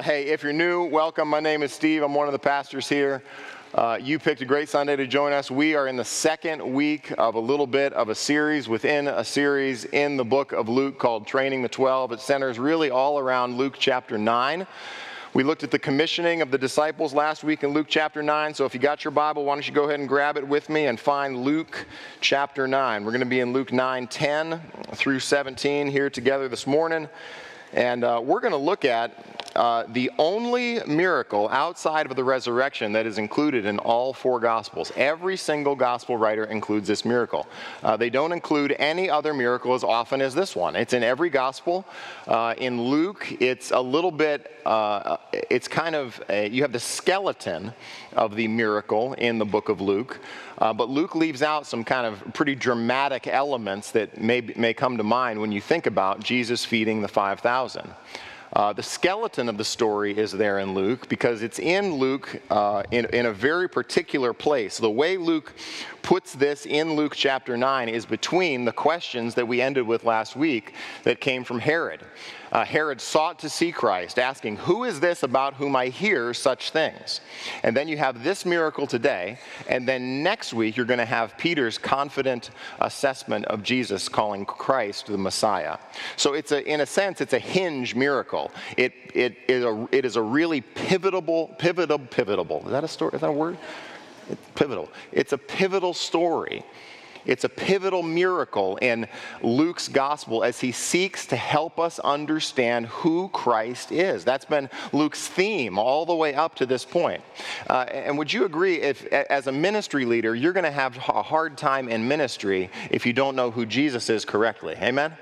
well, hey, if you're new, welcome. My name is Steve. I'm one of the pastors here. Uh, you picked a great Sunday to join us. We are in the second week of a little bit of a series within a series in the book of Luke called Training the Twelve. It centers really all around Luke chapter 9. We looked at the commissioning of the disciples last week in Luke chapter 9. So if you got your Bible, why don't you go ahead and grab it with me and find Luke chapter 9. We're going to be in Luke 9 10 through 17 here together this morning. And uh, we're going to look at uh, the only miracle outside of the resurrection that is included in all four Gospels. Every single Gospel writer includes this miracle. Uh, they don't include any other miracle as often as this one. It's in every Gospel. Uh, in Luke, it's a little bit, uh, it's kind of, a, you have the skeleton of the miracle in the book of Luke. Uh, but Luke leaves out some kind of pretty dramatic elements that may, may come to mind when you think about Jesus feeding the 5,000. Uh, the skeleton of the story is there in Luke because it's in Luke uh, in, in a very particular place. The way Luke puts this in Luke chapter 9 is between the questions that we ended with last week that came from Herod. Uh, Herod sought to see Christ, asking, Who is this about whom I hear such things? And then you have this miracle today, and then next week you're going to have Peter's confident assessment of Jesus calling Christ the Messiah. So it's a, in a sense, it's a hinge miracle. It, it, it, a, it is a really pivotal, pivotal, pivotal. Is that a story? Is that a word? It's pivotal. It's a pivotal story. It's a pivotal miracle in Luke's gospel as he seeks to help us understand who Christ is. That's been Luke's theme all the way up to this point. Uh, and would you agree, if as a ministry leader, you're going to have a hard time in ministry if you don't know who Jesus is correctly? Amen?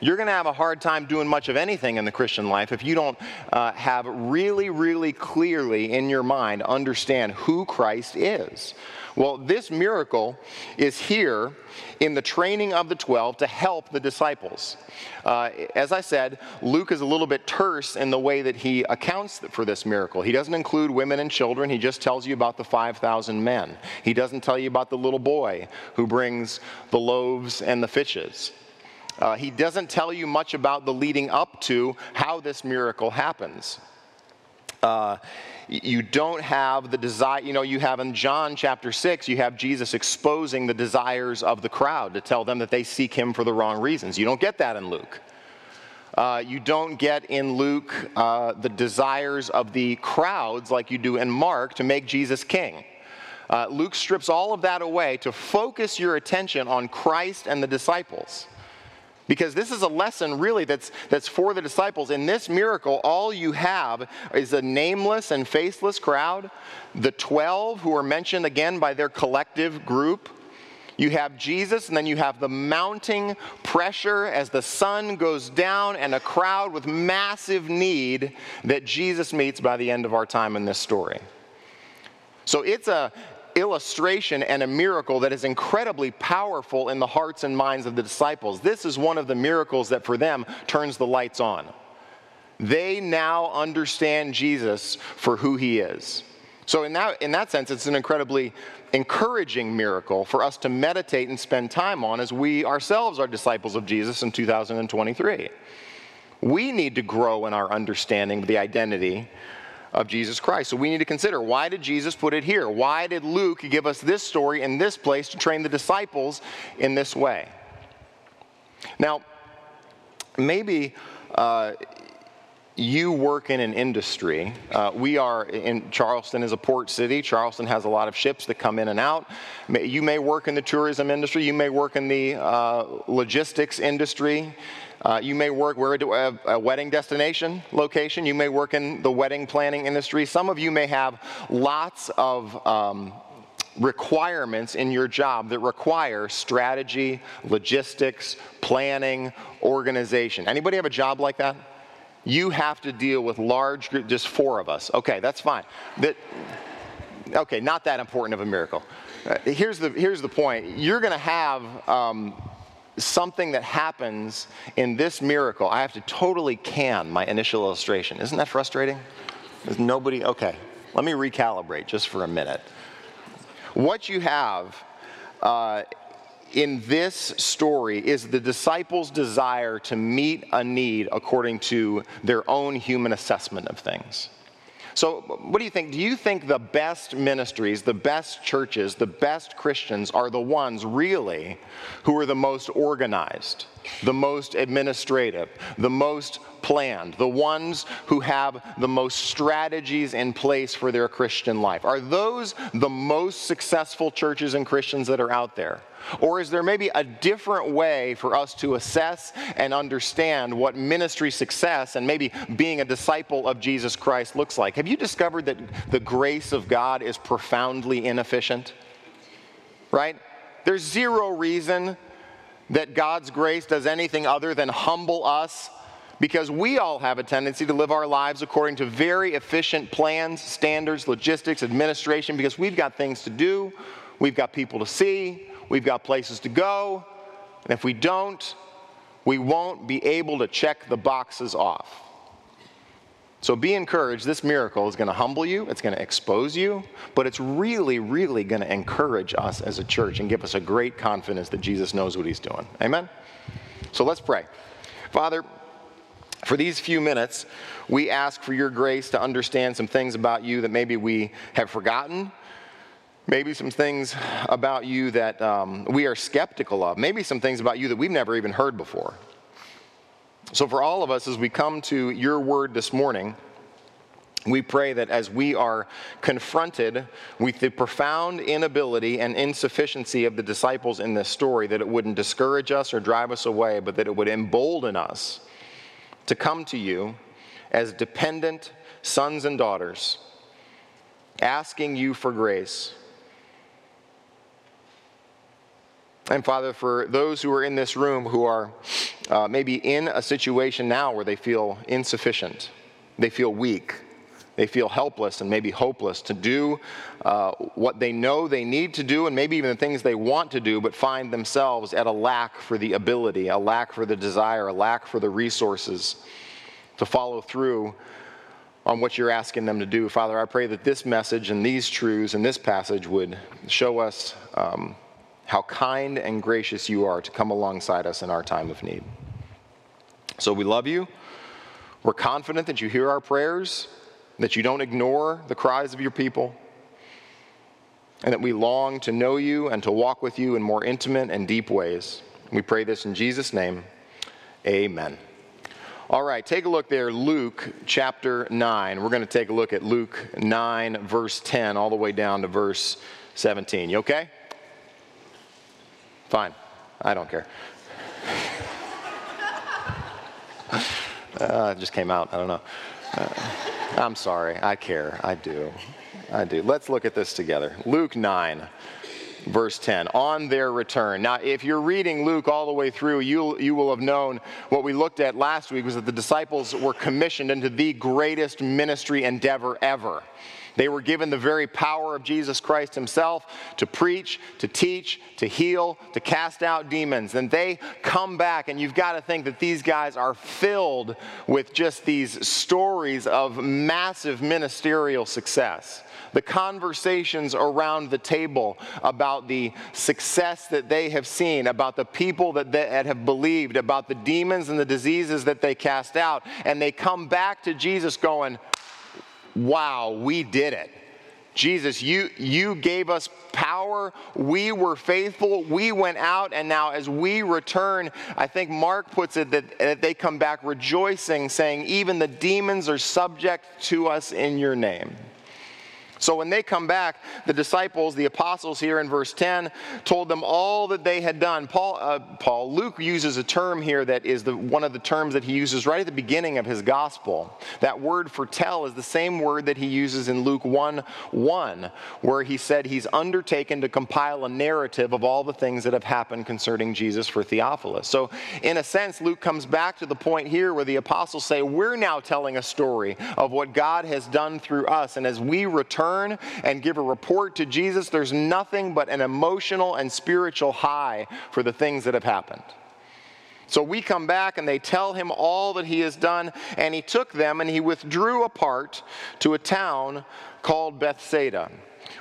You're going to have a hard time doing much of anything in the Christian life if you don't uh, have really, really clearly in your mind understand who Christ is. Well, this miracle is here in the training of the 12 to help the disciples. Uh, as I said, Luke is a little bit terse in the way that he accounts for this miracle. He doesn't include women and children, he just tells you about the 5,000 men. He doesn't tell you about the little boy who brings the loaves and the fishes. Uh, he doesn't tell you much about the leading up to how this miracle happens. Uh, you don't have the desire, you know, you have in John chapter 6, you have Jesus exposing the desires of the crowd to tell them that they seek him for the wrong reasons. You don't get that in Luke. Uh, you don't get in Luke uh, the desires of the crowds like you do in Mark to make Jesus king. Uh, Luke strips all of that away to focus your attention on Christ and the disciples. Because this is a lesson really that's, that's for the disciples. In this miracle, all you have is a nameless and faceless crowd, the 12 who are mentioned again by their collective group. You have Jesus, and then you have the mounting pressure as the sun goes down, and a crowd with massive need that Jesus meets by the end of our time in this story. So it's a, illustration and a miracle that is incredibly powerful in the hearts and minds of the disciples. This is one of the miracles that for them turns the lights on. They now understand Jesus for who he is. So, in that, in that sense, it's an incredibly encouraging miracle for us to meditate and spend time on as we ourselves are disciples of Jesus in 2023. We need to grow in our understanding of the identity of Jesus Christ. So we need to consider why did Jesus put it here? Why did Luke give us this story in this place to train the disciples in this way? Now, maybe uh, you work in an industry. Uh, we are in Charleston is a port city. Charleston has a lot of ships that come in and out. You may work in the tourism industry. You may work in the uh, logistics industry. Uh, you may work, we're a, a wedding destination location. You may work in the wedding planning industry. Some of you may have lots of um, requirements in your job that require strategy, logistics, planning, organization. Anybody have a job like that? You have to deal with large groups, just four of us. Okay, that's fine. That, okay, not that important of a miracle. Uh, here's, the, here's the point. You're going to have um, something that happens in this miracle, I have to totally can my initial illustration. Isn't that frustrating? There's nobody, okay, let me recalibrate just for a minute. What you have uh, in this story is the disciples' desire to meet a need according to their own human assessment of things. So, what do you think? Do you think the best ministries, the best churches, the best Christians are the ones really who are the most organized, the most administrative, the most planned, the ones who have the most strategies in place for their Christian life? Are those the most successful churches and Christians that are out there? Or is there maybe a different way for us to assess and understand what ministry success and maybe being a disciple of Jesus Christ looks like? Have you discovered that the grace of God is profoundly inefficient? Right? There's zero reason that God's grace does anything other than humble us because we all have a tendency to live our lives according to very efficient plans, standards, logistics, administration, because we've got things to do, we've got people to see, we've got places to go, and if we don't, we won't be able to check the boxes off. So be encouraged. This miracle is going to humble you, it's going to expose you, but it's really, really going to encourage us as a church and give us a great confidence that Jesus knows what he's doing. Amen? So let's pray. Father, for these few minutes, we ask for your grace to understand some things about you that maybe we have forgotten maybe some things about you that um, we are skeptical of, maybe some things about you that we've never even heard before. So, for all of us, as we come to your word this morning, we pray that as we are confronted with the profound inability and insufficiency of the disciples in this story, that it wouldn't discourage us or drive us away, but that it would embolden us to come to you as dependent sons and daughters, asking you for grace. And Father, for those who are in this room who are uh, maybe in a situation now where they feel insufficient, they feel weak, they feel helpless and maybe hopeless to do uh, what they know they need to do and maybe even the things they want to do, but find themselves at a lack for the ability, a lack for the desire, a lack for the resources to follow through on what you're asking them to do. Father, I pray that this message and these truths and this passage would show us. Um, how kind and gracious you are to come alongside us in our time of need. So we love you. We're confident that you hear our prayers, that you don't ignore the cries of your people, and that we long to know you and to walk with you in more intimate and deep ways. We pray this in Jesus' name. Amen. All right, take a look there, Luke chapter 9. We're going to take a look at Luke 9, verse 10, all the way down to verse 17. You okay? Fine. I don't care. uh, it just came out. I don't know. Uh, I'm sorry. I care. I do. I do. Let's look at this together. Luke 9 verse 10 on their return now if you're reading luke all the way through you, you will have known what we looked at last week was that the disciples were commissioned into the greatest ministry endeavor ever they were given the very power of Jesus Christ himself to preach, to teach, to heal, to cast out demons. And they come back, and you've got to think that these guys are filled with just these stories of massive ministerial success the conversations around the table about the success that they have seen, about the people that, they, that have believed, about the demons and the diseases that they cast out. And they come back to Jesus going, wow, we did it. Jesus, you, you gave us power. We were faithful. We went out. And now, as we return, I think Mark puts it that, that they come back rejoicing, saying, Even the demons are subject to us in your name. So when they come back, the disciples, the apostles here in verse 10, told them all that they had done. Paul, uh, Paul Luke uses a term here that is the, one of the terms that he uses right at the beginning of his gospel. That word for tell is the same word that he uses in Luke 1 1, where he said he's undertaken to compile a narrative of all the things that have happened concerning Jesus for Theophilus. So, in a sense, Luke comes back to the point here where the apostles say, We're now telling a story of what God has done through us. And as we return, return and give a report to Jesus, there's nothing but an emotional and spiritual high for the things that have happened. So we come back and they tell him all that he has done, and he took them and he withdrew apart to a town called Bethsaida.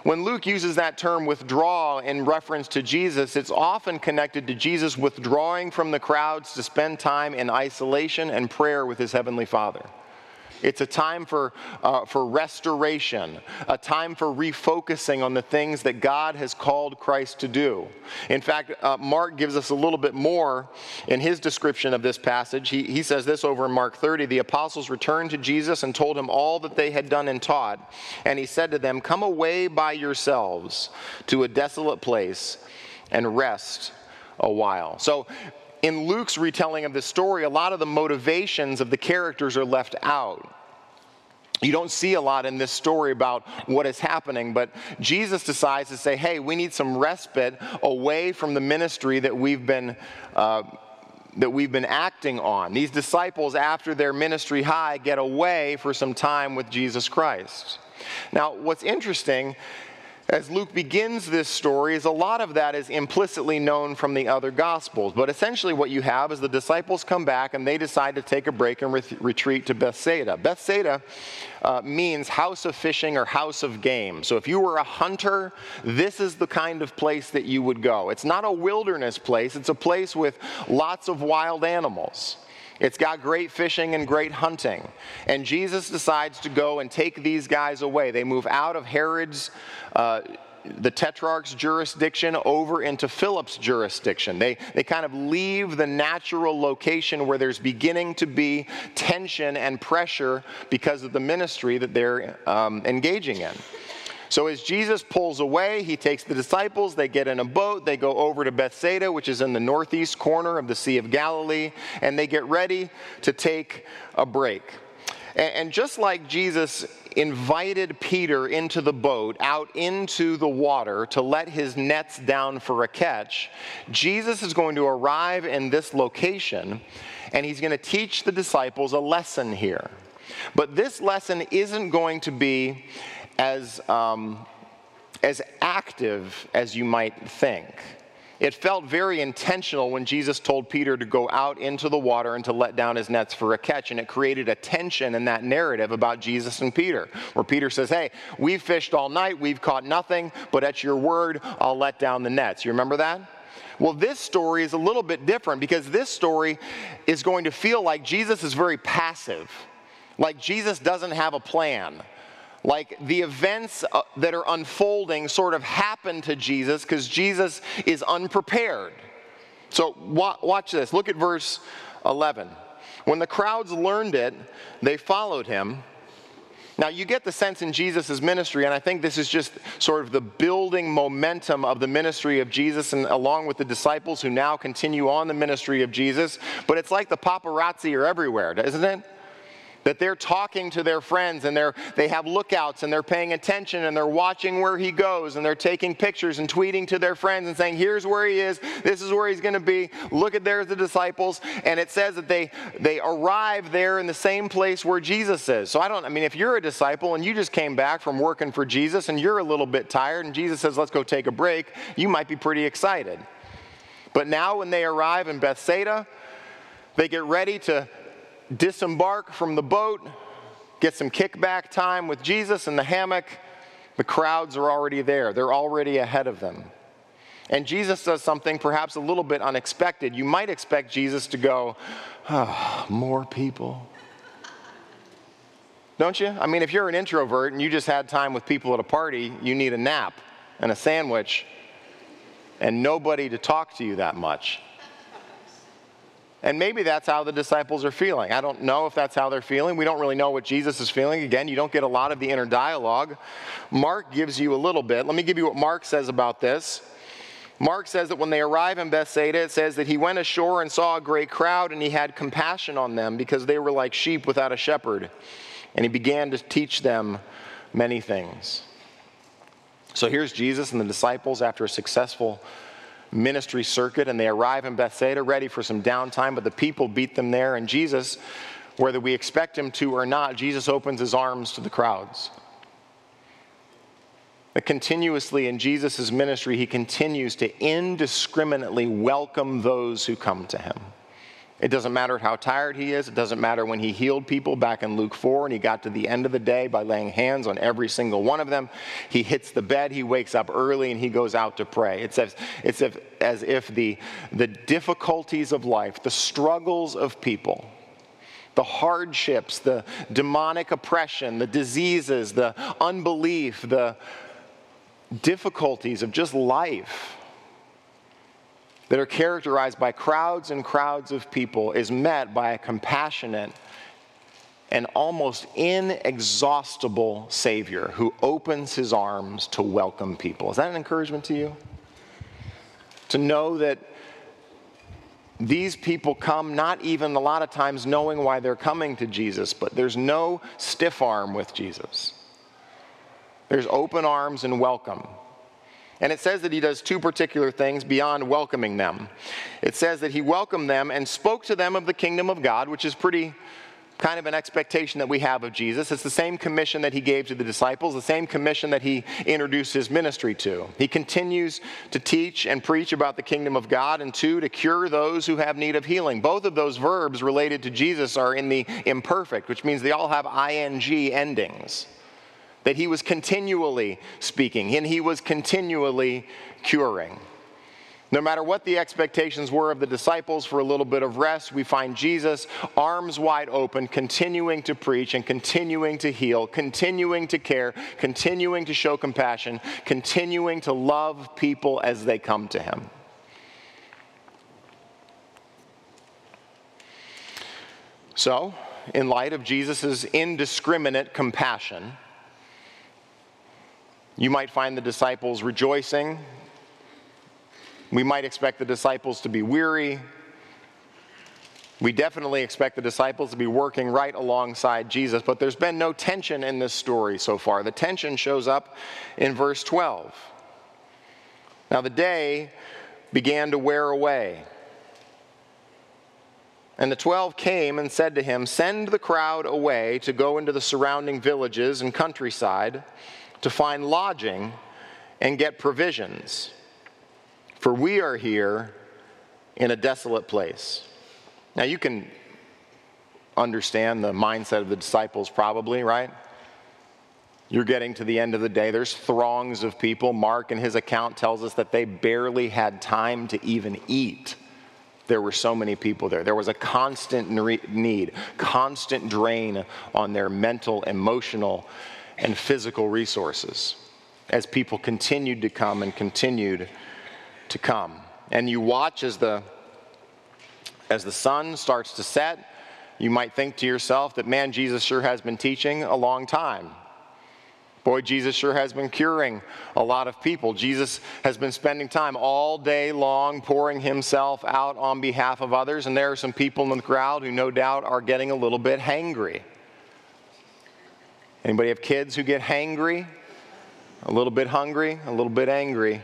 When Luke uses that term withdraw in reference to Jesus, it's often connected to Jesus withdrawing from the crowds to spend time in isolation and prayer with his heavenly Father. It's a time for, uh, for restoration, a time for refocusing on the things that God has called Christ to do. In fact, uh, Mark gives us a little bit more in his description of this passage. He, he says this over in Mark 30 The apostles returned to Jesus and told him all that they had done and taught. And he said to them, Come away by yourselves to a desolate place and rest a while. So, in Luke's retelling of this story, a lot of the motivations of the characters are left out. You don't see a lot in this story about what is happening, but Jesus decides to say, hey, we need some respite away from the ministry that we've been. Uh, that we've been acting on. These disciples, after their ministry high, get away for some time with Jesus Christ. Now, what's interesting as Luke begins this story is a lot of that is implicitly known from the other gospels. But essentially, what you have is the disciples come back and they decide to take a break and re- retreat to Bethsaida. Bethsaida uh, means house of fishing or house of game. So if you were a hunter, this is the kind of place that you would go. It's not a wilderness place, it's a place with lots of wild animals. It's got great fishing and great hunting. And Jesus decides to go and take these guys away. They move out of Herod's. Uh, the tetrarch's jurisdiction over into Philip's jurisdiction. They, they kind of leave the natural location where there's beginning to be tension and pressure because of the ministry that they're um, engaging in. So as Jesus pulls away, he takes the disciples, they get in a boat, they go over to Bethsaida, which is in the northeast corner of the Sea of Galilee, and they get ready to take a break. And just like Jesus invited Peter into the boat, out into the water to let his nets down for a catch, Jesus is going to arrive in this location and he's going to teach the disciples a lesson here. But this lesson isn't going to be as, um, as active as you might think. It felt very intentional when Jesus told Peter to go out into the water and to let down his nets for a catch. And it created a tension in that narrative about Jesus and Peter, where Peter says, Hey, we've fished all night, we've caught nothing, but at your word, I'll let down the nets. You remember that? Well, this story is a little bit different because this story is going to feel like Jesus is very passive, like Jesus doesn't have a plan like the events uh, that are unfolding sort of happen to Jesus because Jesus is unprepared. So watch this. Look at verse 11. When the crowds learned it, they followed him. Now, you get the sense in Jesus' ministry, and I think this is just sort of the building momentum of the ministry of Jesus, and along with the disciples who now continue on the ministry of Jesus. But it's like the paparazzi are everywhere, isn't it? That they're talking to their friends and they're, they have lookouts and they're paying attention and they're watching where he goes and they're taking pictures and tweeting to their friends and saying, here's where he is, this is where he's going to be, look at there's the disciples. And it says that they, they arrive there in the same place where Jesus is. So I don't, I mean, if you're a disciple and you just came back from working for Jesus and you're a little bit tired and Jesus says, let's go take a break, you might be pretty excited. But now when they arrive in Bethsaida, they get ready to disembark from the boat, get some kickback time with Jesus in the hammock. The crowds are already there, they're already ahead of them. And Jesus does something perhaps a little bit unexpected. You might expect Jesus to go, oh, more people. Don't you? I mean, if you're an introvert and you just had time with people at a party, you need a nap and a sandwich and nobody to talk to you that much. And maybe that's how the disciples are feeling. I don't know if that's how they're feeling. We don't really know what Jesus is feeling. Again, you don't get a lot of the inner dialogue. Mark gives you a little bit. Let me give you what Mark says about this. Mark says that when they arrive in Bethsaida, it says that he went ashore and saw a great crowd and he had compassion on them because they were like sheep without a shepherd. And he began to teach them many things. So here's Jesus and the disciples after a successful ministry circuit and they arrive in Bethsaida ready for some downtime, but the people beat them there. And Jesus, whether we expect him to or not, Jesus opens his arms to the crowds. But continuously in Jesus' ministry, he continues to indiscriminately welcome those who come to him. It doesn't matter how tired he is. It doesn't matter when he healed people back in Luke 4 and he got to the end of the day by laying hands on every single one of them. He hits the bed, he wakes up early, and he goes out to pray. It's as, it's as, as if the, the difficulties of life, the struggles of people, the hardships, the demonic oppression, the diseases, the unbelief, the difficulties of just life that are characterized by crowds and crowds of people is met by a compassionate and almost inexhaustible Savior who opens his arms to welcome people. Is that an encouragement to you? To know that these people come not even a lot of times knowing why they're coming to Jesus, but there's no stiff arm with Jesus. There's open arms and welcome. And it says that he does two particular things beyond welcoming them. It says that he welcomed them and spoke to them of the kingdom of God, which is pretty kind of an expectation that we have of Jesus. It's the same commission that he gave to the disciples, the same commission that he introduced his ministry to. He continues to teach and preach about the kingdom of God, and two, to cure those who have need of healing. Both of those verbs related to Jesus are in the imperfect, which means they all have ing endings that he was continually speaking and he was continually curing. No matter what the expectations were of the disciples for a little bit of rest, we find Jesus arms wide open, continuing to preach and continuing to heal, continuing to care, continuing to show compassion, continuing to love people as they come to him. So, in light of Jesus' indiscriminate compassion, you might find the disciples rejoicing. We might expect the disciples to be weary. We definitely expect the disciples to be working right alongside Jesus, but there's been no tension in this story so far. The tension shows up in verse 12. Now, the day began to wear away. And the twelve came and said to him, Send the crowd away to go into the surrounding villages and countryside to find lodging and get provisions, for we are here in a desolate place. Now, you can understand the mindset of the disciples, probably, right? You're getting to the end of the day. There's throngs of people. Mark, in his account, tells us that they barely had time to even eat. There were so many people there. There was a constant need, constant drain on their mental, emotional, and physical resources as people continued to come and continued to come. And you watch as the as the sun starts to set, you might think to yourself that man Jesus sure has been teaching a long time. Boy, Jesus sure has been curing a lot of people. Jesus has been spending time all day long pouring himself out on behalf of others, and there are some people in the crowd who no doubt are getting a little bit hangry. Anybody have kids who get hangry? A little bit hungry, a little bit angry.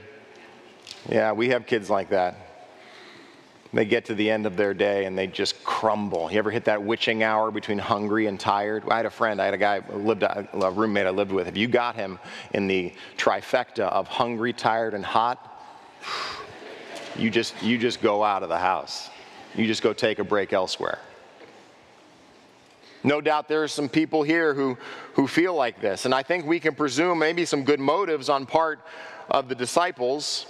Yeah, we have kids like that. They get to the end of their day and they just crumble. You ever hit that witching hour between hungry and tired? I had a friend, I had a guy, lived, a roommate I lived with. If you got him in the trifecta of hungry, tired, and hot, you just, you just go out of the house. You just go take a break elsewhere. No doubt there are some people here who, who feel like this. And I think we can presume maybe some good motives on part of the disciples.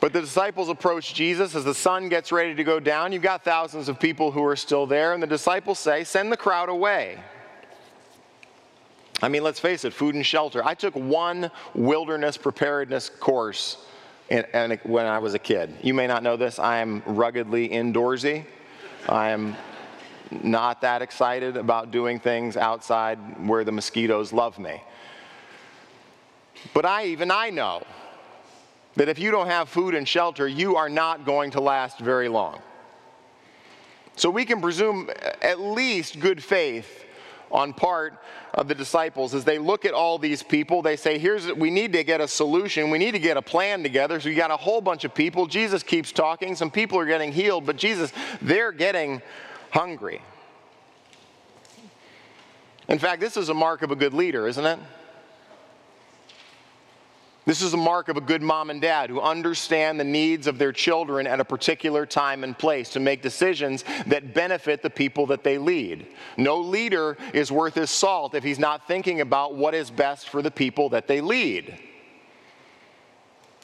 But the disciples approach Jesus as the sun gets ready to go down. You've got thousands of people who are still there. And the disciples say, Send the crowd away. I mean, let's face it, food and shelter. I took one wilderness preparedness course in, in, when I was a kid. You may not know this. I am ruggedly indoorsy. I am not that excited about doing things outside where the mosquitoes love me. But I even I know that if you don't have food and shelter, you are not going to last very long. So we can presume at least good faith on part of the disciples. As they look at all these people they say here's we need to get a solution. We need to get a plan together. So you got a whole bunch of people. Jesus keeps talking. Some people are getting healed but jesus they're getting hungry. In fact, this is a mark of a good leader, isn't it? This is a mark of a good mom and dad who understand the needs of their children at a particular time and place to make decisions that benefit the people that they lead. No leader is worth his salt if he's not thinking about what is best for the people that they lead.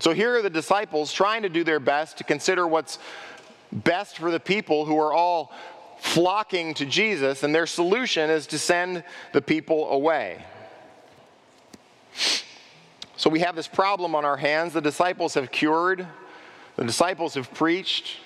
So here are the disciples trying to do their best to consider what's best for the people who are all flocking to Jesus, and their solution is to send the people away. So we have this problem on our hands. The disciples have cured, the disciples have preached,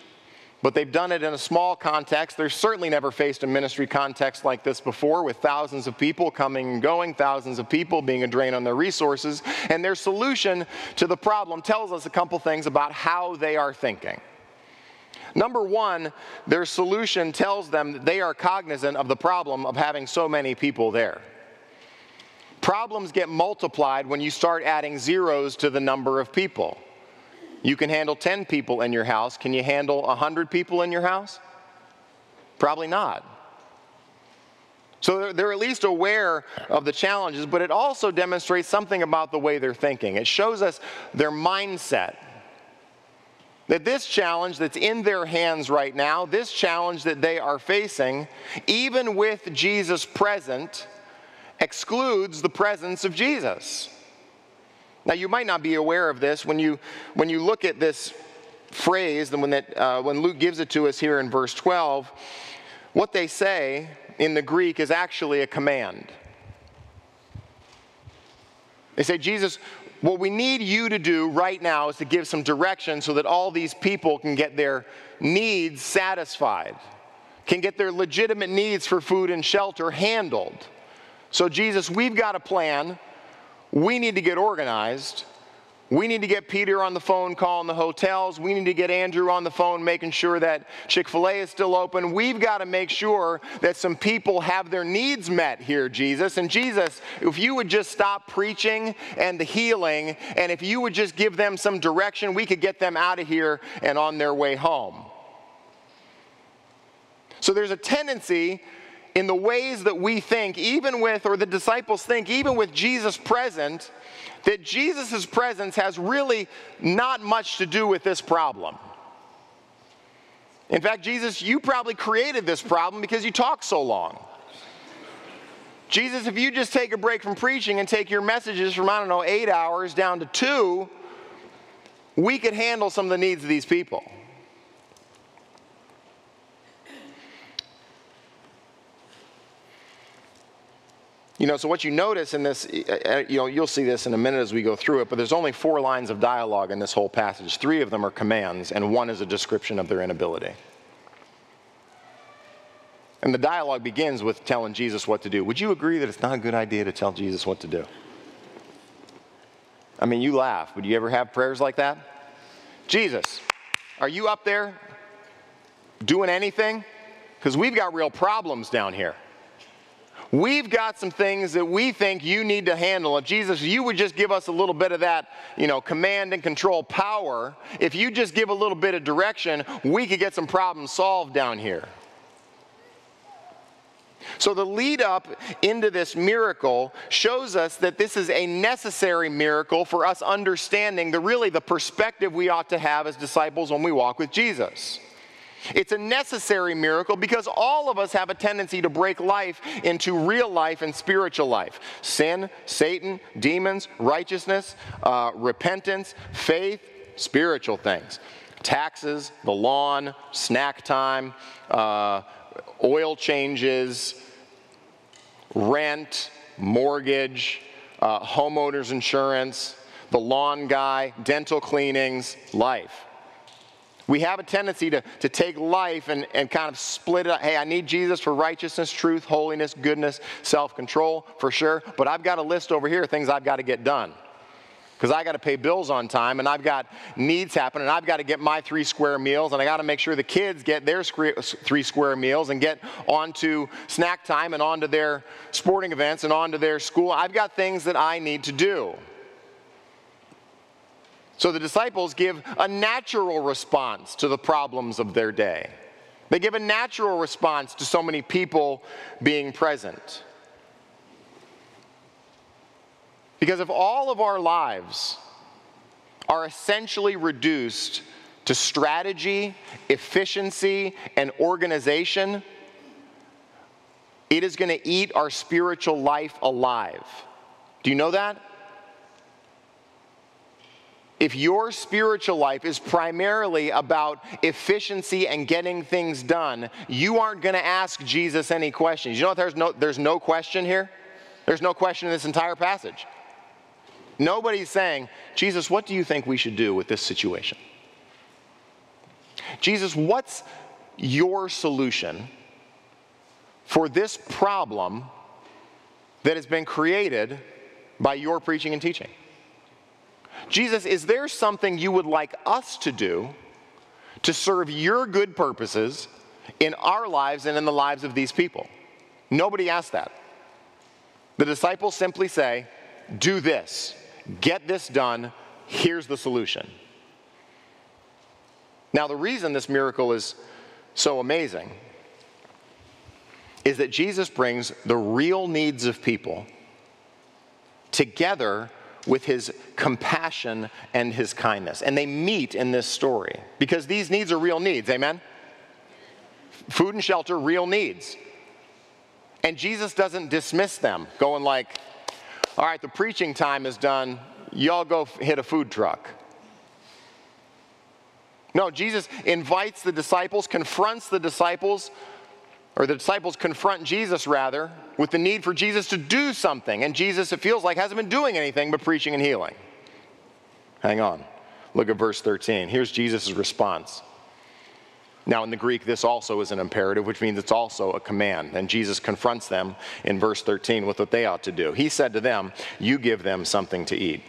but they've done it in a small context. They've certainly never faced a ministry context like this before, with thousands of people coming and going, thousands of people being a drain on their resources. And their solution to the problem tells us a couple things about how they are thinking. Number one, their solution tells them that they are cognizant of the problem of having so many people there. Problems get multiplied when you start adding zeros to the number of people. You can handle 10 people in your house. Can you handle 100 people in your house? Probably not. So they're, they're, at least aware of the challenges, but it also demonstrates something about the way they're thinking. It shows us their mindset. That this challenge that's in their hands right now, this challenge that they are facing, even with Jesus present, excludes the presence of Jesus. Now, you might not be aware of this when you, when you look at this phrase, when, that, uh, when Luke gives it to us here in verse 12, what they say in the Greek is actually a command. They say, Jesus, what we need you to do right now is to give some direction so that all these people can get their needs satisfied, can get their legitimate needs for food and shelter handled. So, Jesus, we've got a plan. We need to get organized. We need to get Peter on the phone calling the hotels. We need to get Andrew on the phone making sure that Chick fil A is still open. We've got to make sure that some people have their needs met here, Jesus. And Jesus, if you would just stop preaching and the healing, and if you would just give them some direction, we could get them out of here and on their way home. So there's a tendency in the ways that we think, even with, or the disciples think, even with Jesus present, that Jesus' presence has really not much to do with this problem. In fact, Jesus, you probably created this problem because you talk so long. Jesus, if you just take a break from preaching and take your messages from, I don't know, eight hours down to two, we could handle some of the needs of these people. You know, so what you notice in this, you know, you'll see this in a minute as we go through it, but there's only four lines of dialogue in this whole passage. Three of them are commands, and one is a description of their inability. And the dialogue begins with telling Jesus what to do. Would you agree that it's not a good idea to tell Jesus what to do? I mean, you laugh. Would you ever have prayers like that? Jesus, are you up there doing anything? Because we've got real problems down here. We've got some things that we think you need to handle. If Jesus, you would just give us a little bit of that, you know, command and control power, if you just give a little bit of direction, we could get some problems solved down here. So, the lead up into this miracle shows us that this is a necessary miracle for us understanding the really the perspective we ought to have as disciples when we walk with Jesus. It's a necessary miracle because all of us have a tendency to break life into real life and spiritual life sin, Satan, demons, righteousness, uh, repentance, faith, spiritual things. Taxes, the lawn, snack time, uh, oil changes, rent, mortgage, uh, homeowners insurance, the lawn guy, dental cleanings, life. We have a tendency to, to take life and, and kind of split it up. Hey, I need Jesus for righteousness, truth, holiness, goodness, self control, for sure. But I've got a list over here of things I've got to get done. Because I got to pay bills on time and I've got needs happening. I've got to get my three square meals and I got to make sure the kids get their three square meals and get onto snack time and onto their sporting events and onto their school. I've got things that I need to do. So the disciples give a natural response to the problems of their day. They give a natural response to so many people being present. Because if all of our lives are essentially reduced to strategy, efficiency, and organization, it is going to eat our spiritual life alive. Do you know that? If your spiritual life is primarily about efficiency and getting things done, you aren't going to ask Jesus any questions. You know there's no, there's no question here? There's no question in this entire passage. Nobody's saying, Jesus, what do you think we should do with this situation? Jesus, what's your solution for this problem that has been created by your preaching and teaching? Jesus, is there something you would like us to do to serve your good purposes in our lives and in the lives of these people? Nobody asked that. The disciples simply say, Do this, get this done, here's the solution. Now, the reason this miracle is so amazing is that Jesus brings the real needs of people together with his compassion and his kindness. And they meet in this story because these needs are real needs, amen? Food and shelter, real needs. And Jesus doesn't dismiss them, going like, all right, the preaching time is done, y'all go hit a food truck. No, Jesus invites the disciples, confronts the disciples, or the disciples confront Jesus rather, with the need for Jesus to do something. And Jesus, it feels like, hasn't been doing anything but preaching and healing. Hang on. Look at verse 13. Here's Jesus' response. Now, in the Greek, this also is an imperative, which means it's also a command. And Jesus confronts them in verse 13 with what they ought to do. He said to them, You give them something to eat.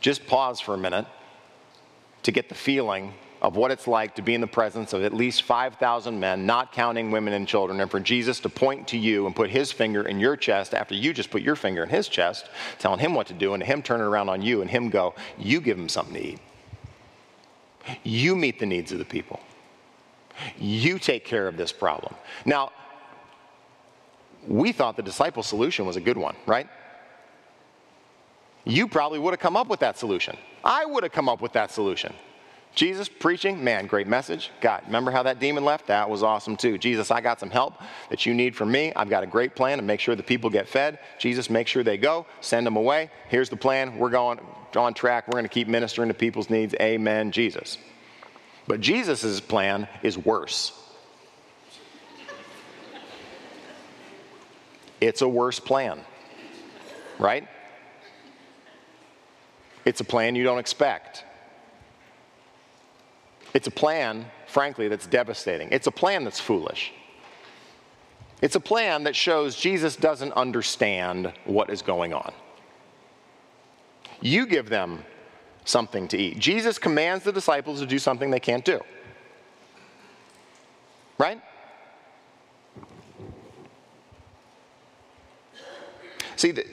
Just pause for a minute to get the feeling of what it's like to be in the presence of at least 5,000 men, not counting women and children, and for Jesus to point to you and put his finger in your chest after you just put your finger in his chest, telling him what to do, and him turning around on you and him go, You give him something to eat. You meet the needs of the people. You take care of this problem. Now, we thought the disciple solution was a good one, right? You probably would have come up with that solution. I would have come up with that solution. Jesus preaching, man, great message. God, remember how that demon left? That was awesome too. Jesus, I got some help that you need from me. I've got a great plan to make sure the people get fed. Jesus, make sure they go, send them away. Here's the plan. We're going on track. We're going to keep ministering to people's needs. Amen, Jesus. But Jesus' plan is worse. It's a worse plan, right? It's a plan you don't expect. It's a plan, frankly, that's devastating. It's a plan that's foolish. It's a plan that shows Jesus doesn't understand what is going on. You give them something to eat. Jesus commands the disciples to do something they can't do. Right? See, the,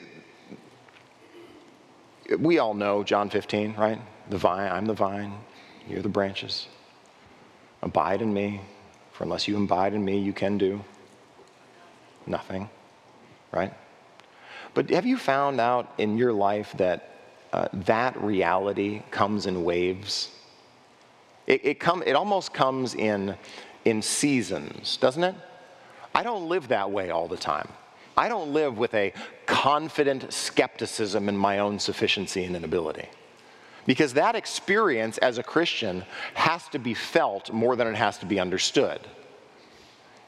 we all know John 15, right? The vine, I'm the vine, you're the branches. Abide in me, for unless you abide in me, you can do nothing, right? But have you found out in your life that uh, that reality comes in waves? It, it, come, it almost comes in, in seasons, doesn't it? I don't live that way all the time. I don't live with a confident skepticism in my own sufficiency and inability. Because that experience as a Christian has to be felt more than it has to be understood.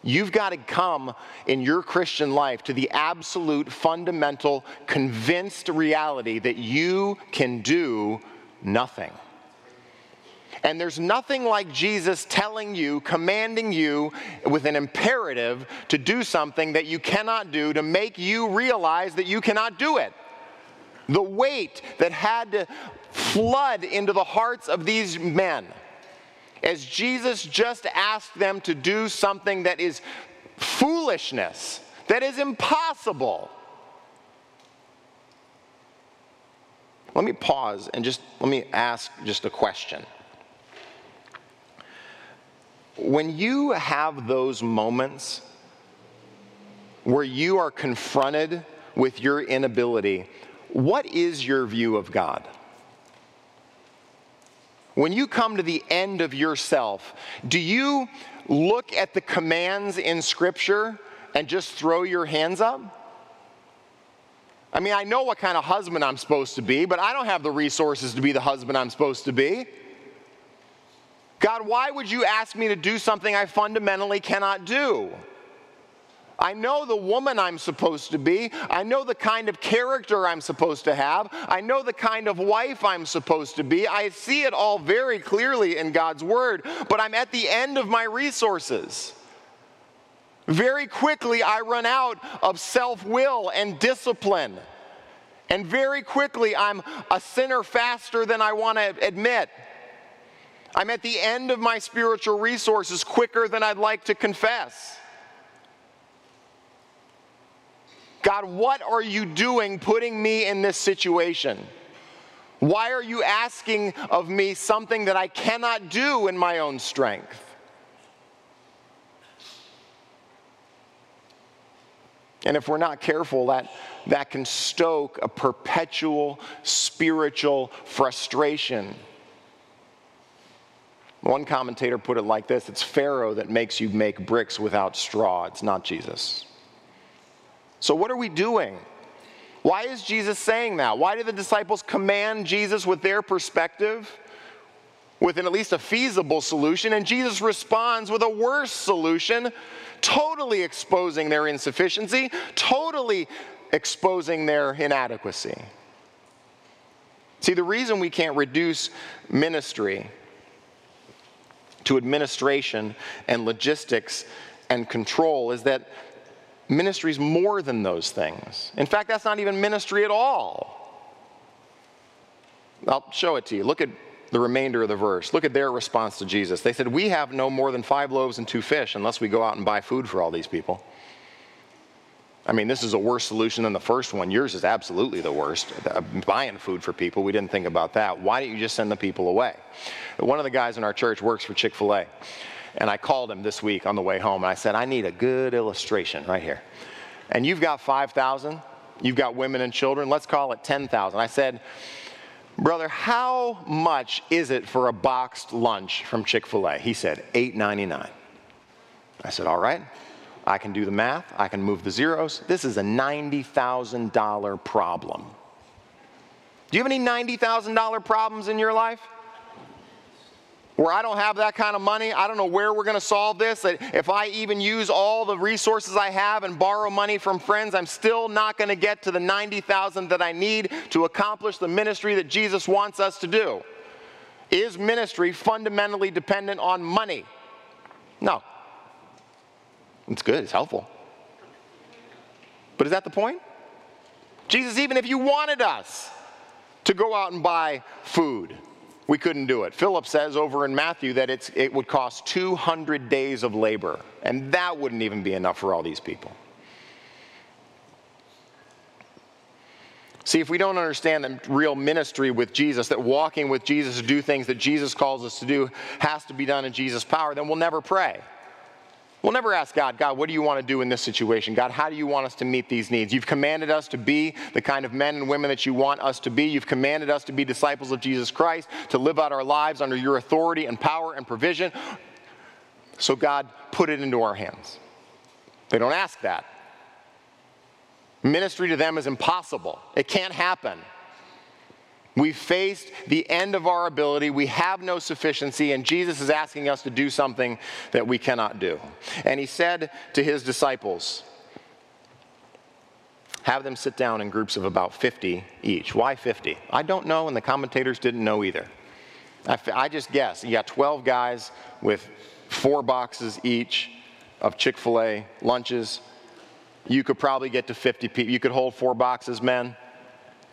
You've got to come in your Christian life to the absolute, fundamental, convinced reality that you can do nothing. And there's nothing like Jesus telling you, commanding you with an imperative to do something that you cannot do to make you realize that you cannot do it. The weight that had to flood into the hearts of these men as Jesus just asked them to do something that is foolishness, that is impossible. Let me pause and just let me ask just a question. When you have those moments where you are confronted with your inability, what is your view of God? When you come to the end of yourself, do you look at the commands in Scripture and just throw your hands up? I mean, I know what kind of husband I'm supposed to be, but I don't have the resources to be the husband I'm supposed to be. God, why would you ask me to do something I fundamentally cannot do? I know the woman I'm supposed to be. I know the kind of character I'm supposed to have. I know the kind of wife I'm supposed to be. I see it all very clearly in God's Word, but I'm at the end of my resources. Very quickly, I run out of self will and discipline. And very quickly, I'm a sinner faster than I want to admit. I'm at the end of my spiritual resources quicker than I'd like to confess. God, what are you doing putting me in this situation? Why are you asking of me something that I cannot do in my own strength? And if we're not careful, that, that can stoke a perpetual spiritual frustration. One commentator put it like this it's Pharaoh that makes you make bricks without straw, it's not Jesus. So, what are we doing? Why is Jesus saying that? Why did the disciples command Jesus with their perspective, with an, at least a feasible solution? And Jesus responds with a worse solution, totally exposing their insufficiency, totally exposing their inadequacy. See, the reason we can't reduce ministry to administration and logistics and control is that Ministry is more than those things. In fact, that's not even ministry at all. I'll show it to you. Look at the remainder of the verse. Look at their response to Jesus. They said, We have no more than five loaves and two fish unless we go out and buy food for all these people. I mean, this is a worse solution than the first one. Yours is absolutely the worst. Uh, buying food for people, we didn't think about that. Why don't you just send the people away? One of the guys in our church works for Chick fil A. And I called him this week on the way home and I said, I need a good illustration right here. And you've got 5,000, you've got women and children, let's call it 10,000. I said, Brother, how much is it for a boxed lunch from Chick fil A? He said, $8.99. I said, All right, I can do the math, I can move the zeros. This is a $90,000 problem. Do you have any $90,000 problems in your life? Where I don't have that kind of money. I don't know where we're going to solve this. If I even use all the resources I have and borrow money from friends, I'm still not going to get to the 90,000 that I need to accomplish the ministry that Jesus wants us to do. Is ministry fundamentally dependent on money? No. It's good, it's helpful. But is that the point? Jesus, even if you wanted us to go out and buy food, we couldn't do it. Philip says over in Matthew that it would cost 200 days of labor, and that wouldn't even be enough for all these people. See, if we don't understand that real ministry with Jesus, that walking with Jesus to do things that Jesus calls us to do has to be done in Jesus' power, then we'll never pray. We'll never ask God, God, what do you want to do in this situation? God, how do you want us to meet these needs? You've commanded us to be the kind of men and women that you want us to be. You've commanded us to be disciples of Jesus Christ, to live out our lives under your authority and power and provision. So, God, put it into our hands. They don't ask that. Ministry to them is impossible, it can't happen. We've faced the end of our ability. We have no sufficiency, and Jesus is asking us to do something that we cannot do. And he said to his disciples, Have them sit down in groups of about 50 each. Why 50? I don't know, and the commentators didn't know either. I, just guess. You got 12 guys with four boxes each of Chick fil A lunches. You could probably get to 50 people. You could hold four boxes, men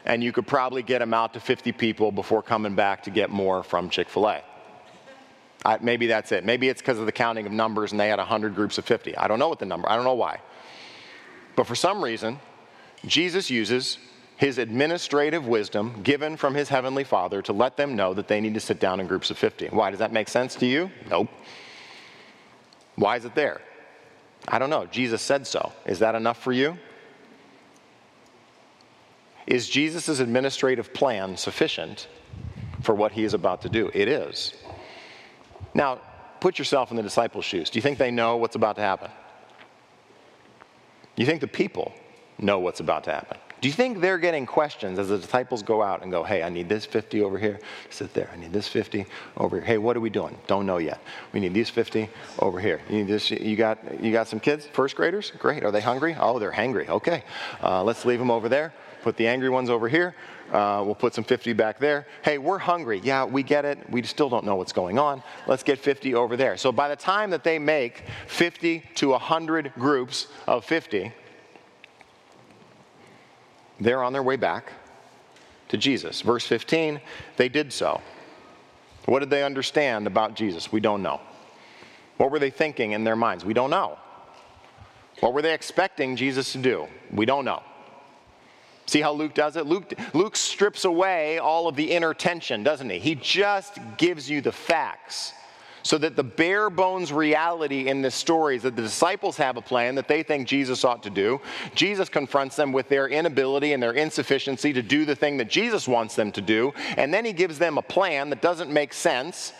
and you could probably get them out to 50 people before coming back to get more from Chick fil A. maybe that's it. Maybe it's because of the counting of numbers and they had 100 groups of 50. I don't know what the number, I don't know why. But for some reason, Jesus uses his administrative wisdom given from his heavenly Father to let them know that they need to sit down in groups of 50. Why? Does that make sense to you? Nope. Why is it there? I don't know. Jesus said so. Is that enough for you? Is Jesus' administrative plan sufficient for what he is about to do? It is. Now, put yourself in the disciples' shoes. Do you think they know what's about to happen? Do you think the people know what's about to happen? Do you think they're getting questions as the disciples go out and go, hey, I need this 50 over here, sit there. I need this 50 over here. Hey, what are we doing? Don't know yet. We need these 50 over here. You, this, you, got, you got some kids, first graders? Great. Are they hungry? Oh, they're hangry. Okay. Uh, let's leave them over there. Put the angry ones over here. Uh, we'll put some 50 back there. Hey, we're hungry. Yeah, we get it. We still don't know what's going on. Let's get 50 over there. So by the time that they make 50 to 100 groups of 50, they're on their way back to Jesus. Verse 15, they did so. What did they understand about Jesus? We don't know. What were they thinking in their minds? We don't know. What were they expecting Jesus to do? We don't know. See how Luke does it? Luke, Luke strips away all of the inner tension, doesn't he? He just gives you the facts. So that the bare bones reality in this story is that the disciples have a plan that they think Jesus ought to do. Jesus confronts them with their inability and their insufficiency to do the thing that Jesus wants them to do. And then he gives them a plan that doesn't make sense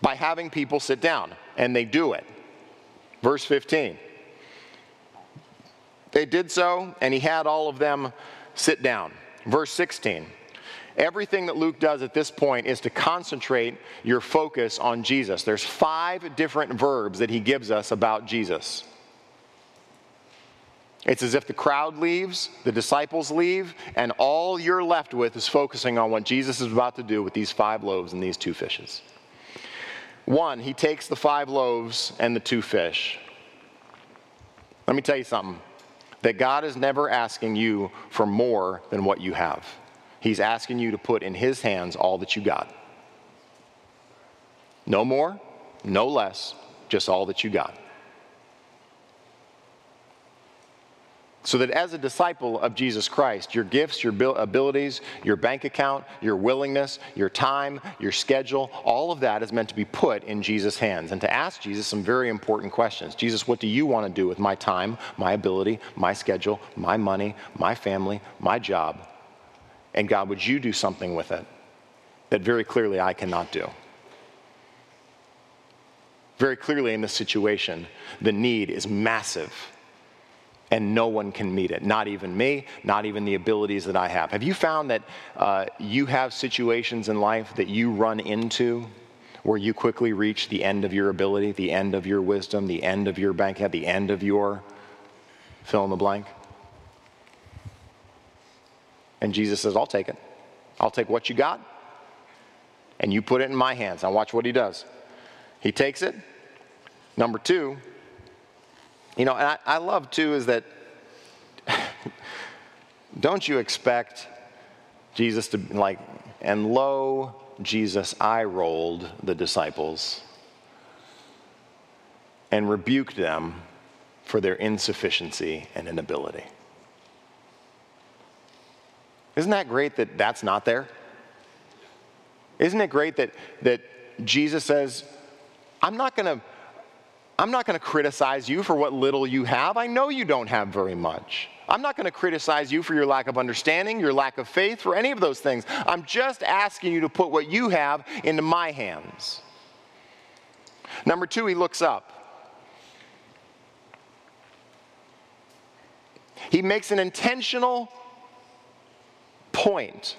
by having people sit down. And they do it. Verse 15. They did so, and he had all of them sit down. Verse 16. Everything that Luke does at this point is to concentrate your focus on Jesus. There's five different verbs that he gives us about Jesus. It's as if the crowd leaves, the disciples leave, and all you're left with is focusing on what Jesus is about to do with these five loaves and these two fishes. One, he takes the five loaves and the two fish. Let me tell you something that God is never asking you for more than what you have. He's asking you to put in His hands all that you got. No more, no less, just all that you got. So that as a disciple of Jesus Christ, your gifts, your abilities, your bank account, your willingness, your time, your schedule, all of that is meant to be put in Jesus' hands and to ask Jesus some very important questions. Jesus, what do you want to do with my time, my ability, my schedule, my money, my family, my job? And God, would you do something with it that very clearly I cannot do? Very clearly in this situation, the need is massive and no one can meet it. Not even me, not even the abilities that I have. Have you found that uh, you have situations in life that you run into where you quickly reach the end of your ability, the end of your wisdom, the end of your bank account, the end of your fill in the blank? And Jesus says, I'll take it. I'll take what you got and you put it in my hands. Now, watch what he does. He takes it. Number two, you know, and I, I love too is that don't you expect Jesus to, like, and lo, Jesus eye rolled the disciples and rebuked them for their insufficiency and inability. Isn't that great that that's not there? Isn't it great that, that Jesus says, I'm not going to. I'm not going to criticize you for what little you have. I know you don't have very much. I'm not going to criticize you for your lack of understanding, your lack of faith, for any of those things. I'm just asking you to put what you have into my hands. Number two, he looks up. He makes an intentional point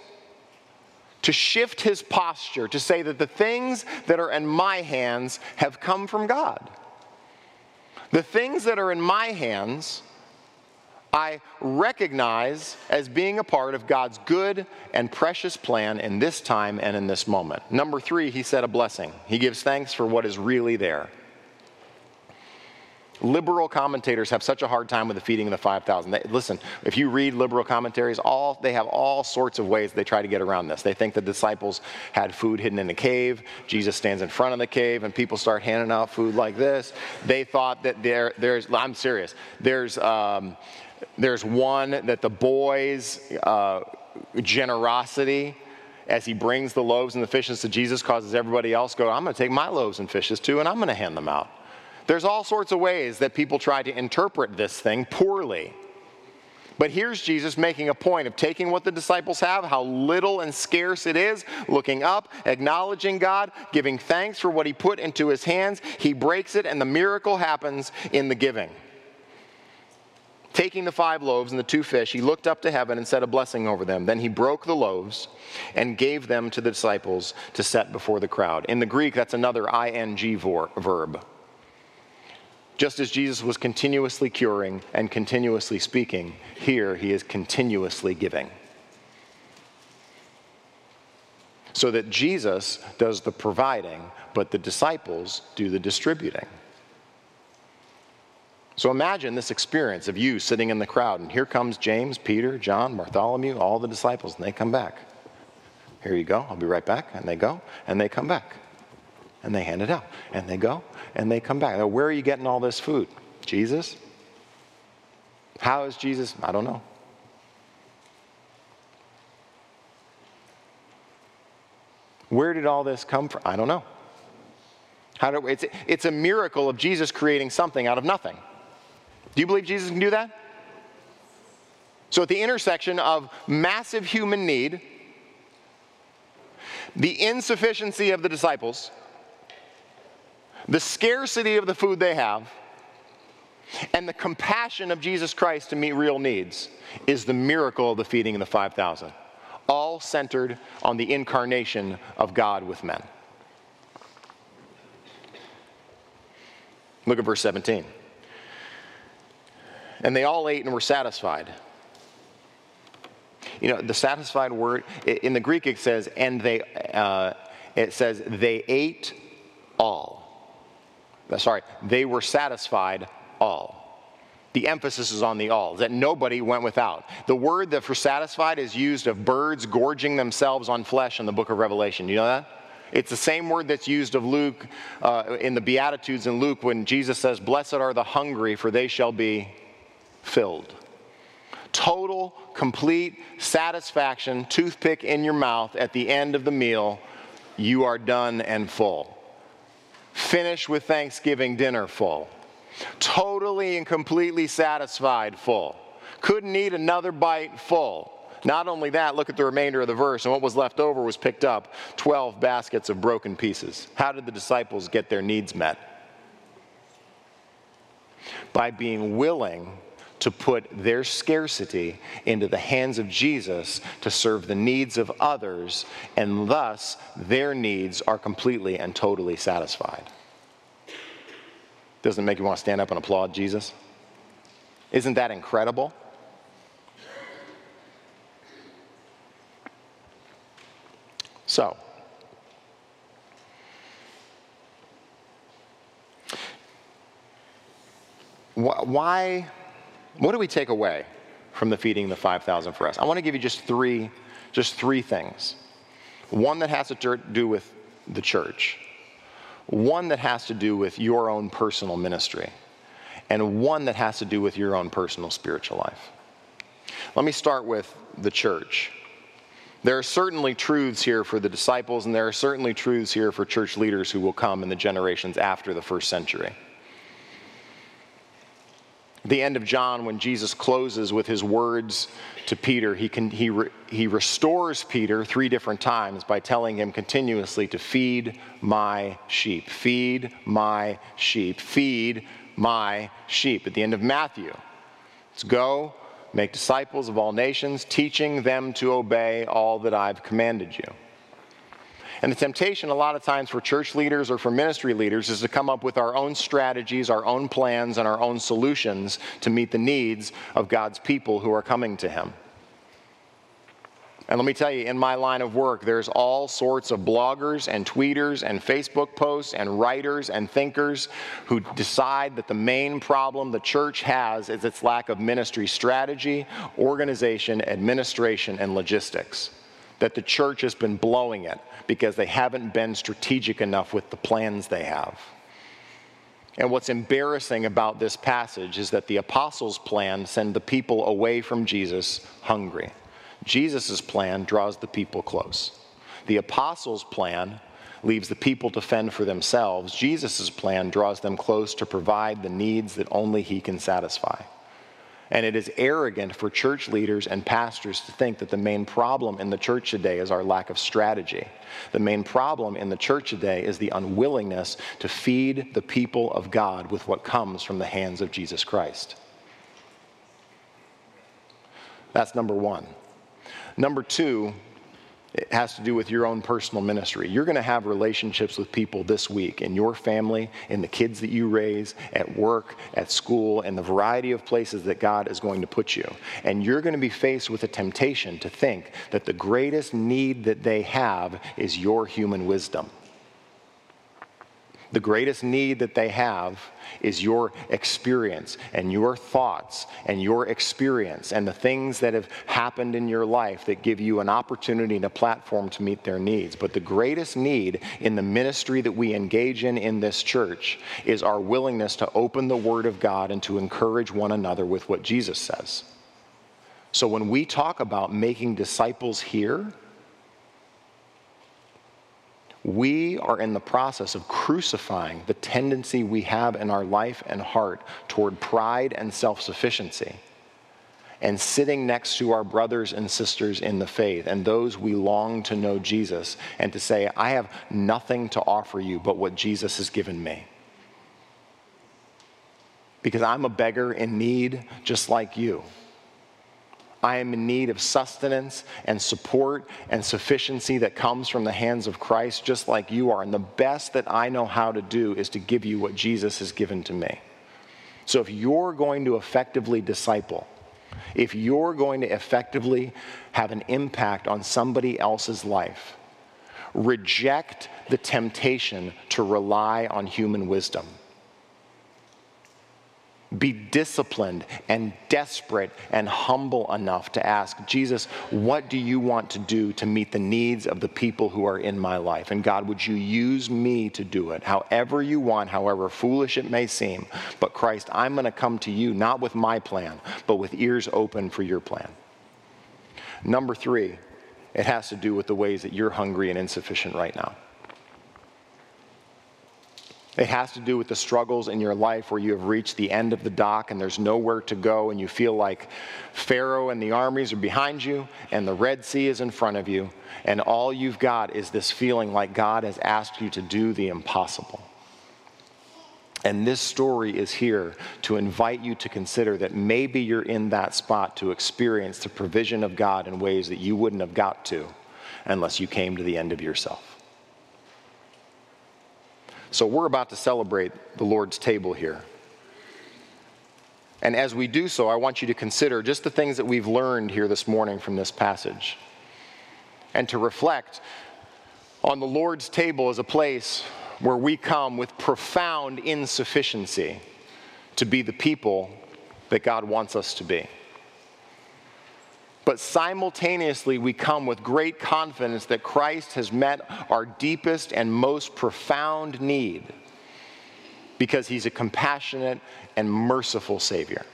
to shift his posture to say that the things that are in my hands have come from God. The things that are in my hands, I recognize as being a part of God's good and precious plan in this time and in this moment. Number three, he said a blessing. He gives thanks for what is really there. Liberal commentators have such a hard time with the feeding of the 5,000. listen, if you read liberal commentaries, all, they have all sorts of ways they try to get around this. They think the disciples had food hidden in a cave. Jesus stands in front of the cave and people start handing out food like this. They thought that there, there's, I'm serious, there's, um, there's one that the boys' uh, generosity as he brings the loaves and the fishes to Jesus causes everybody else go, I'm going to take my loaves and fishes too and I'm going to hand them out. There's all sorts of ways that people try to interpret this thing poorly. But here's Jesus making a point of taking what the disciples have, how little and scarce it is, looking up, acknowledging God, giving thanks for what he put into his hands. He breaks it, and the miracle happens in the giving. Taking the five loaves and the two fish, he looked up to heaven and said a blessing over them. Then he broke the loaves and gave them to the disciples to set before the crowd. In the Greek, that's another ing verb. Just as Jesus was continuously curing and continuously speaking, here he is continuously giving. So that Jesus does the providing, but the disciples do the distributing. So imagine this experience of you sitting in the crowd, and here comes James, Peter, John, Bartholomew, all the disciples, and they come back. Here you go, I'll be right back. And they go, and they come back. And they hand it out. And they go, and they come back. Now, where are you getting all this food? Jesus? How is Jesus? I don't know. Where did all this come from? I don't know. How do, it's, it's a miracle of Jesus creating something out of nothing. Do you believe Jesus can do that? So, at the intersection of massive human need, the insufficiency of the disciples, the scarcity of the food they have, and the compassion of Jesus Christ to meet real needs is the miracle of the feeding of the 5,000, all centered on the incarnation of God with men. Look at verse 17. And they all ate and were satisfied. You know, the satisfied word, in the Greek it says, and they, uh, it says, they ate all. Uh, sorry, they were satisfied all. The emphasis is on the all, that nobody went without. The word that for satisfied is used of birds gorging themselves on flesh in the book of Revelation. You know that? It's the same word that's used of Luke uh, in the Beatitudes in Luke when Jesus says, Blessed are the hungry, for they shall be filled. Total, complete satisfaction, toothpick in your mouth at the end of the meal, you are done and full. Finish with Thanksgiving dinner full. Totally and completely satisfied full. Couldn't eat another bite full. Not only that, look at the remainder of the verse, and what was left over was picked up 12 baskets of broken pieces. How did the disciples get their needs met? By being willing to put their scarcity into the hands of Jesus to serve the needs of others, and thus their needs are completely and totally satisfied. Doesn't it make you want to stand up and applaud Jesus? Isn't that incredible? So, why what do we take away from the feeding the 5,000 for us? I want to give you just three, just three things. One that has to do with the church, one that has to do with your own personal ministry, and one that has to do with your own personal spiritual life. Let me start with the church. There are certainly truths here for the disciples, and there are certainly truths here for church leaders who will come in the generations after the first century the end of John, when Jesus closes with his words to Peter, he, can, he, re, he restores Peter three different times by telling him continuously to feed my sheep, feed my sheep, feed my sheep. At the end of Matthew, let's go, make disciples of all nations, teaching them to obey all that I've commanded you. And the temptation, a lot of times, for church leaders or for ministry leaders is to come up with our own strategies, our own plans, and our own solutions to meet the needs of God's people who are coming to Him. And let me tell you, in my line of work, there's all sorts of bloggers and tweeters and Facebook posts and writers and thinkers who decide that the main problem the church has is its lack of ministry strategy, organization, administration, and logistics. That the church has been blowing it because they haven't been strategic enough with the plans they have. And what's embarrassing about this passage is that the apostles' plan send the people away from Jesus hungry. Jesus' plan draws the people close. The apostles' plan leaves the people to fend for themselves. Jesus' plan draws them close to provide the needs that only he can satisfy. And it is arrogant for church leaders and pastors to think that the main problem in the church today is our lack of strategy. The main problem in the church today is the unwillingness to feed the people of God with what comes from the hands of Jesus Christ. That's number one. Number two, it has to do with your own personal ministry. You're going to have relationships with people this week in your family, in the kids that you raise, at work, at school, and the variety of places that God is going to put you. And you're going to be faced with a temptation to think that the greatest need that they have is your human wisdom. The greatest need that they have is your experience and your thoughts and your experience and the things that have happened in your life that give you an opportunity and a platform to meet their needs. But the greatest need in the ministry that we engage in in this church is our willingness to open the Word of God and to encourage one another with what Jesus says. So when we talk about making disciples here, we are in the process of crucifying the tendency we have in our life and heart toward pride and self sufficiency and sitting next to our brothers and sisters in the faith and those we long to know Jesus and to say, I have nothing to offer you but what Jesus has given me. Because I'm a beggar in need just like you. I am in need of sustenance and support and sufficiency that comes from the hands of Christ, just like you are. And the best that I know how to do is to give you what Jesus has given to me. So if you're going to effectively disciple, if you're going to effectively have an impact on somebody else's life, reject the temptation to rely on human wisdom. Be disciplined and desperate and humble enough to ask, Jesus, what do you want to do to meet the needs of the people who are in my life? And God, would you use me to do it however you want, however foolish it may seem? But Christ, I'm going to come to you not with my plan, but with ears open for your plan. Number three, it has to do with the ways that you're hungry and insufficient right now. It has to do with the struggles in your life where you have reached the end of the dock and there's nowhere to go, and you feel like Pharaoh and the armies are behind you, and the Red Sea is in front of you, and all you've got is this feeling like God has asked you to do the impossible. And this story is here to invite you to consider that maybe you're in that spot to experience the provision of God in ways that you wouldn't have got to unless you came to the end of yourself. So we're about to celebrate the Lord's table here. And as we do so, I want you to consider just the things that we've learned here this morning from this passage and to reflect on the Lord's table as a place where we come with profound insufficiency to be the people that God wants us to be. But simultaneously, we come with great confidence that Christ has met our deepest and most profound need because he's a compassionate and merciful Savior.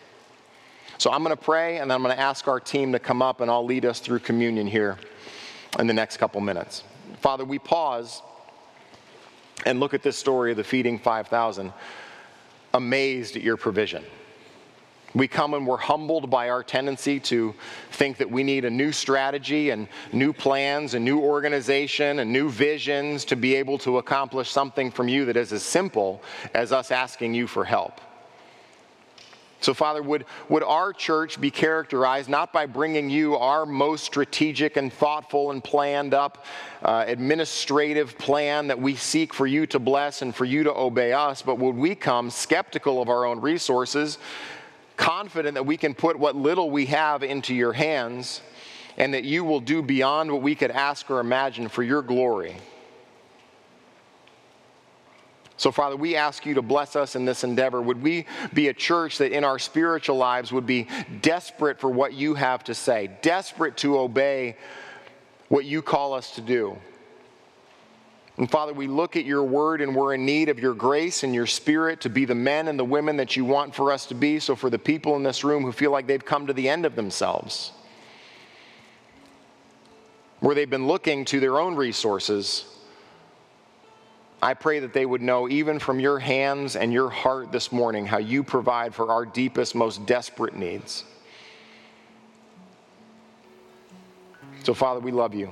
So I'm going to pray and I'm going to ask our team to come up and I'll lead us through communion here in the next couple minutes. Father, we pause and look at this story of the feeding 5,000, amazed at your provision. We come and we're humbled by our tendency to think that we need a new strategy and new plans and new organization and new visions to be able to accomplish something from you that is as simple as us asking you for help. So, Father, would, would our church be characterized not by bringing you our most strategic and thoughtful and planned up uh, administrative plan that we seek for you to bless and for you to obey us, but would we come skeptical of our own resources confident that we can put what little we have into your hands and that you will do beyond what we could ask or imagine for your glory. So, Father, we ask you to bless us in this endeavor. Would we be a church that in our spiritual lives would be desperate for what you have to say, desperate to obey what you call us to do? And Father, we look at your word and we're in need of your grace and your spirit to be the men and the women that you want for us to be. So, for the people in this room who feel like they've come to the end of themselves, where they've been looking to their own resources I pray that they would know, even from your hands and your heart this morning, how you provide for our deepest, most desperate needs. So, Father, we love you.